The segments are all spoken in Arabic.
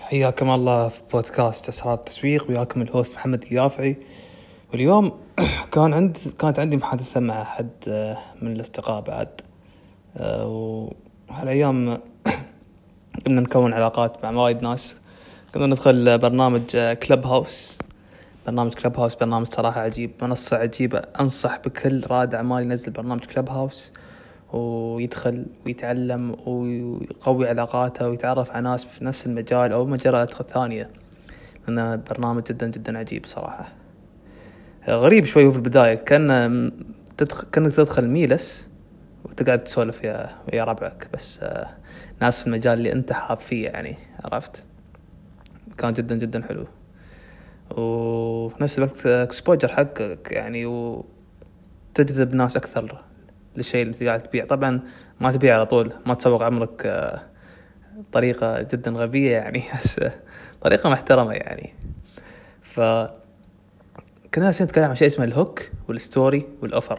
حياكم الله في بودكاست أسرار التسويق. وياكم الهوست محمد اليافعي. واليوم كان عندي كانت عندي محادثة مع أحد آه، من الأصدقاء بعد. آه، وهالأيام كنا نكون علاقات مع وايد ناس. كنا ندخل برنامج كلب هاوس برنامج كلب هاوس برنامج صراحة عجيب منصة عجيبة. أنصح بكل رائد أعمال ينزل برنامج كلب هاوس ويدخل ويتعلم ويقوي علاقاته ويتعرف على ناس في نفس المجال أو مجالات ثانية. لأنه برنامج جدا جدا عجيب صراحة. غريب شوي في البداية. كأن تدخل كأنك تدخل ميلس وتقعد تسولف يا ويا ربعك. بس آه، ناس في المجال اللي أنت حاب فيه يعني عرفت؟ كان جدا جدا حلو. وفي نفس الوقت اكسبوجر حقك يعني وتجذب ناس أكثر. للشيء اللي قاعد تبيع. طبعا ما تبيع على طول ما تسوق عمرك آه، طريقة جدا غبية يعني بس طريقة محترمة يعني. ف كنا نتكلم عن شيء اسمه ال hook وال story وال offer.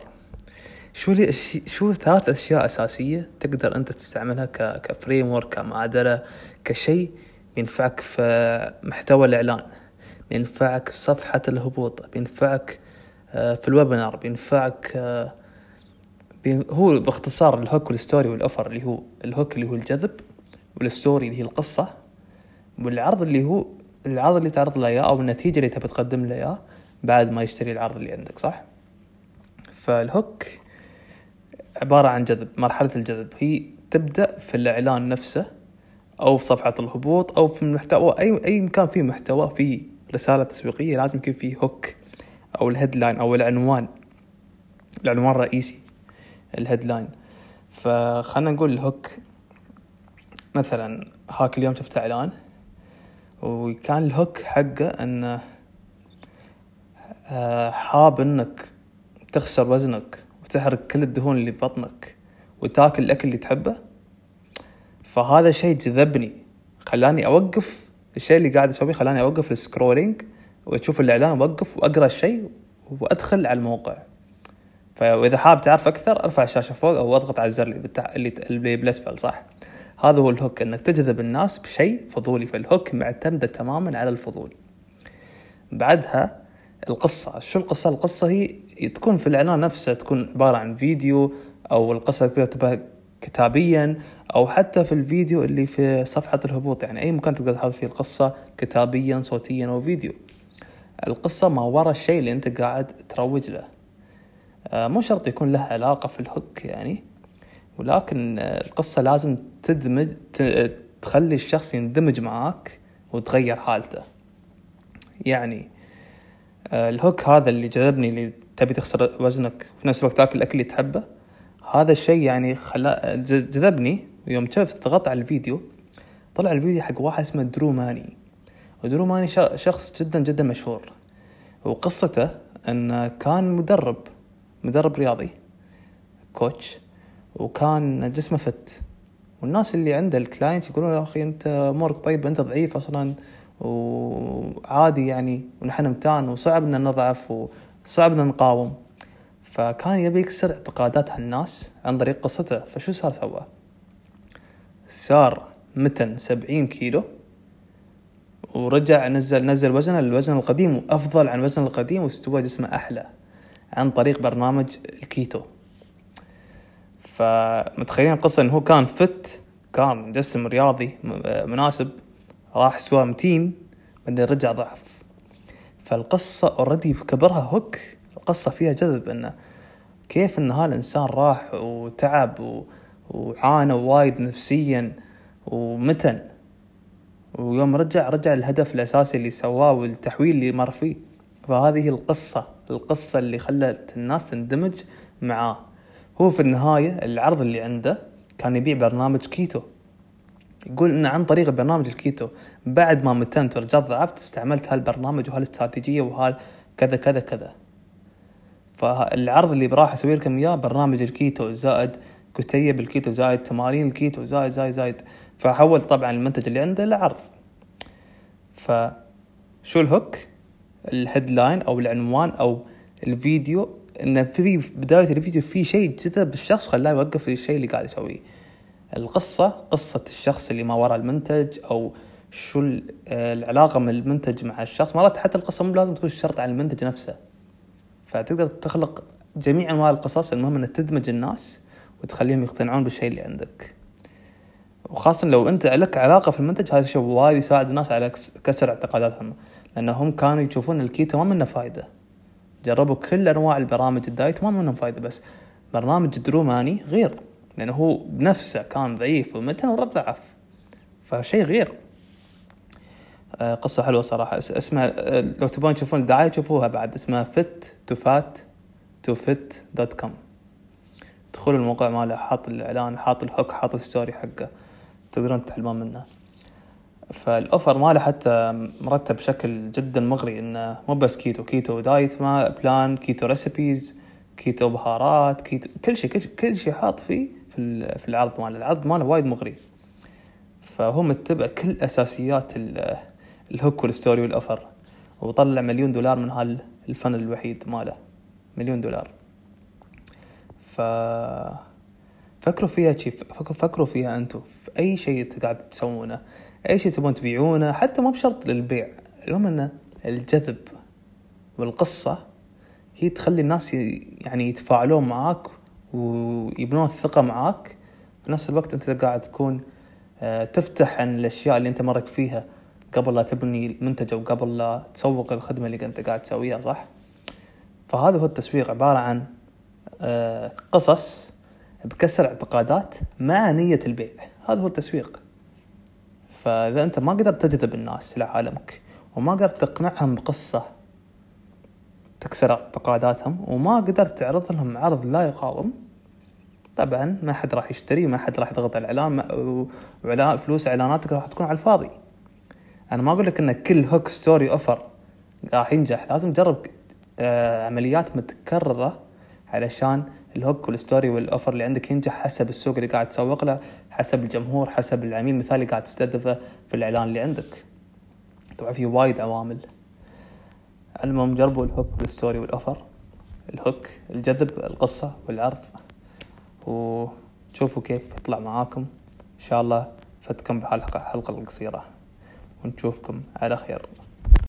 شو لي شو ثلاث أشياء أساسية تقدر أنت تستعملها ك ك framework كمعادلة كشيء ينفعك في محتوى الإعلان بينفعك صفحة الهبوط بينفعك آه، في ال webinar بينفعك آه، هو باختصار ال hook وال story وال offer اللي هو الهوك اللي هو الجذب والستوري اللي هي القصة والعرض اللي هو العرض اللي تعرض له إياه أو النتيجة اللي تبي تقدم له إياه بعد ما يشتري العرض اللي عندك صح؟ فال hook عبارة عن جذب مرحلة الجذب. هي تبدأ في الإعلان نفسه أو في صفحة الهبوط أو في المحتوى أي أي مكان فيه محتوى فيه رسالة تسويقية لازم يكون فيه hook أو ال headline أو العنوان العنوان الرئيسي. ال headline. فخلنا نقول ال hook مثلا هذاك اليوم شفت إعلان وكان ال hook حقه انه آه، حاب إنك تخسر وزنك وتحرق كل الدهون اللي ببطنك وتاكل الأكل اللي تحبه. فهذا شيء جذبني خلاني أوقف الشيء اللي قاعد أسويه خلاني أوقف ال scrolling وأشوف الإعلان اوقف وأقرأ الشيء وأدخل على الموقع. فإذا حاب تعرف أكثر ارفع الشاشة فوق أو أضغط على الزر اللي بتاع اللي بالأسفل صح؟ هذا هو ال hook إنك تجذب الناس بشيء فضولي فال hook معتمدة تماما على الفضول. بعدها القصة. شو القصة؟ القصة هي تكون في الإعلان نفسه تكون عبارة عن فيديو أو القصة تكتبها كتابيا أو حتى في الفيديو اللي في صفحة الهبوط. يعني أي مكان تقدر تحط فيه القصة كتابيا صوتيا أو فيديو. القصة ما وراء الشيء اللي أنت قاعد تروج له. مو شرط يكون له علاقة في الهوك يعني ولكن القصة لازم تدمج تخلي الشخص يندمج معاك وتغير حالته. يعني آه، الهوك هذا اللي جذبني اللي تبي تخسر وزنك وفي نفس الوقت تاكل الاكل اللي تحبه هذا الشيء يعني خلا جذبني. ويوم شفت ضغطت على الفيديو طلع الفيديو حق واحد اسمه درو مانينغ ودرو مانينغ شخص جدا جدا مشهور. وقصته انه كان مدرب. مدرب رياضي coach وكان جسمه fit. والناس اللي عنده ال client يقولون يا أخي أنت أمورك طيبه أنت ضعيف أصلا وعادي يعني ونحن متان وصعب إن نضعف وصعب إن نقاوم. فكان يبي يكسر اعتقادات هالناس عن طريق قصته. فشو صار سوى؟ صار متن سبعين كيلو ورجع نزل نزل وزنه للوزن القديم وأفضل عن وزنه القديم واستوى جسمه أحلى. عن طريق برنامج الكيتو. فمتخيلين القصة انه هو كان فت كان جسم رياضي مناسب راح سوى متين بعدين رجع ضعف. فالقصة already كبرها hook القصة فيها جذب إنه كيف إن هالإنسان راح وتعب. وعانى وايد نفسيا ومتن. ويوم رجع رجع الهدف الأساسي اللي سواه والتحويل اللي مر فيه. فهذه القصة القصة اللي خلت الناس تندمج معاه هو في النهاية العرض اللي عنده كان يبيع برنامج كيتو. يقول ان عن طريق برنامج الكيتو بعد ما متنت ورجعت ضعفت استعملت هالبرنامج وهالاستراتيجيه وهال كذا كذا كذا. فالعرض اللي راح أسوي لكم إياه برنامج الكيتو زائد كتيب الكيتو زائد تمارين الكيتو زائد زائد زائد. فحول طبعا المنتج اللي عنده لعرض. فشو ال hook؟ ال headline أو العنوان أو الفيديو انه في بداية الفيديو في شيء جذب الشخص خلاه يوقف الشيء اللي قاعد يسويه. القصة قصة الشخص اللي ما وراء المنتج أو شو ال- العلاقة من المنتج مع الشخص. مرات حتى القصة مو لازم تكون شرط على المنتج نفسه. فتقدر تخلق جميع أنواع القصص المهم انك تدمج الناس وتخليهم يقتنعون بالشيء اللي عندك. وخاصة لو أنت لك علاقة في المنتج هذا الشيء وايد يساعد الناس على كس- كسر اعتقاداتهم. لانهم كانوا يشوفون الكيتو ما منه فايدة. جربوا كل أنواع البرامج ال diet ما منهم فايدة بس برنامج Drew Manning غير لأنه هو بنفسه كان ضعيف ومتن ورد ضعف فشيء غير. آه، قصة حلوة صراحة. اس- اسمها آه، لو تبون تشوفون الدعاية تشوفوها بعد اسمها Fit to Fat to Fit dot com دخلوا الموقع ماله حاط الإعلان حاط ال hook حاط ال story حقه. تقدرون تتعلمون منه. فال offer ماله حتى مرتب بشكل جدا مغري إنه مو بس keto keto diet meal plan keto recipes كيتو بهارات كيتو كل شيء كل شيء, كل شيء حاط فيه في في العرض ماله. العرض ماله وايد مغري. فهو متبع كل أساسيات ال- ال hook وال story وال offer وطلع مليون دولار من هال funnel الوحيد ماله. مليون دولار. ف فكروا فيها شي فكروا فيها أنتم في أي شيء قاعد تسوونه. أي شيء تبون تبيعونه حتى مو بشرط للبيع المهم انه الجذب والقصة هي تخلي الناس يعني يتفاعلون معاك ويبنون الثقة معاك. في نفس الوقت أنت قاعد تكون آه، تفتح عن الأشياء اللي أنت مريت فيها قبل لا تبني المنتج أو قبل لا تسوق الخدمة اللي أنت قاعد تسويها صح؟ فهذا هو التسويق عبارة عن آه، قصص بكسر اعتقادات مع نية البيع. هذا هو التسويق. فإذا أنت ما قدرت تجذب الناس لعالمك وما قدرت تقنعهم بقصة تكسر اعتقاداتهم وما قدرت تعرض لهم عرض لا يقاوم طبعا ما حد راح يشتري ما حد راح يضغط على الاعلان ما- و- وإعلان فلوس إعلاناتك راح تكون على الفاضي. أنا ما أقول لك إن كل hook story offer راح ينجح لازم تجرب آه، عمليات متكررة علشان ال hook وال story وال offer اللي عندك ينجح حسب السوق اللي قاعد تسوق له حسب الجمهور حسب العميل المثالي اللي قاعد تستهدفه في الإعلان اللي عندك. طبعا في وايد عوامل. المهم جربوا الهوك والستوري والأوفر. الهوك الجذب القصة والعرض. وتشوفوا كيف يطلع معاكم. إن شاء الله فتكم بهالحلقة الحلقة القصيرة. ونشوفكم على خير.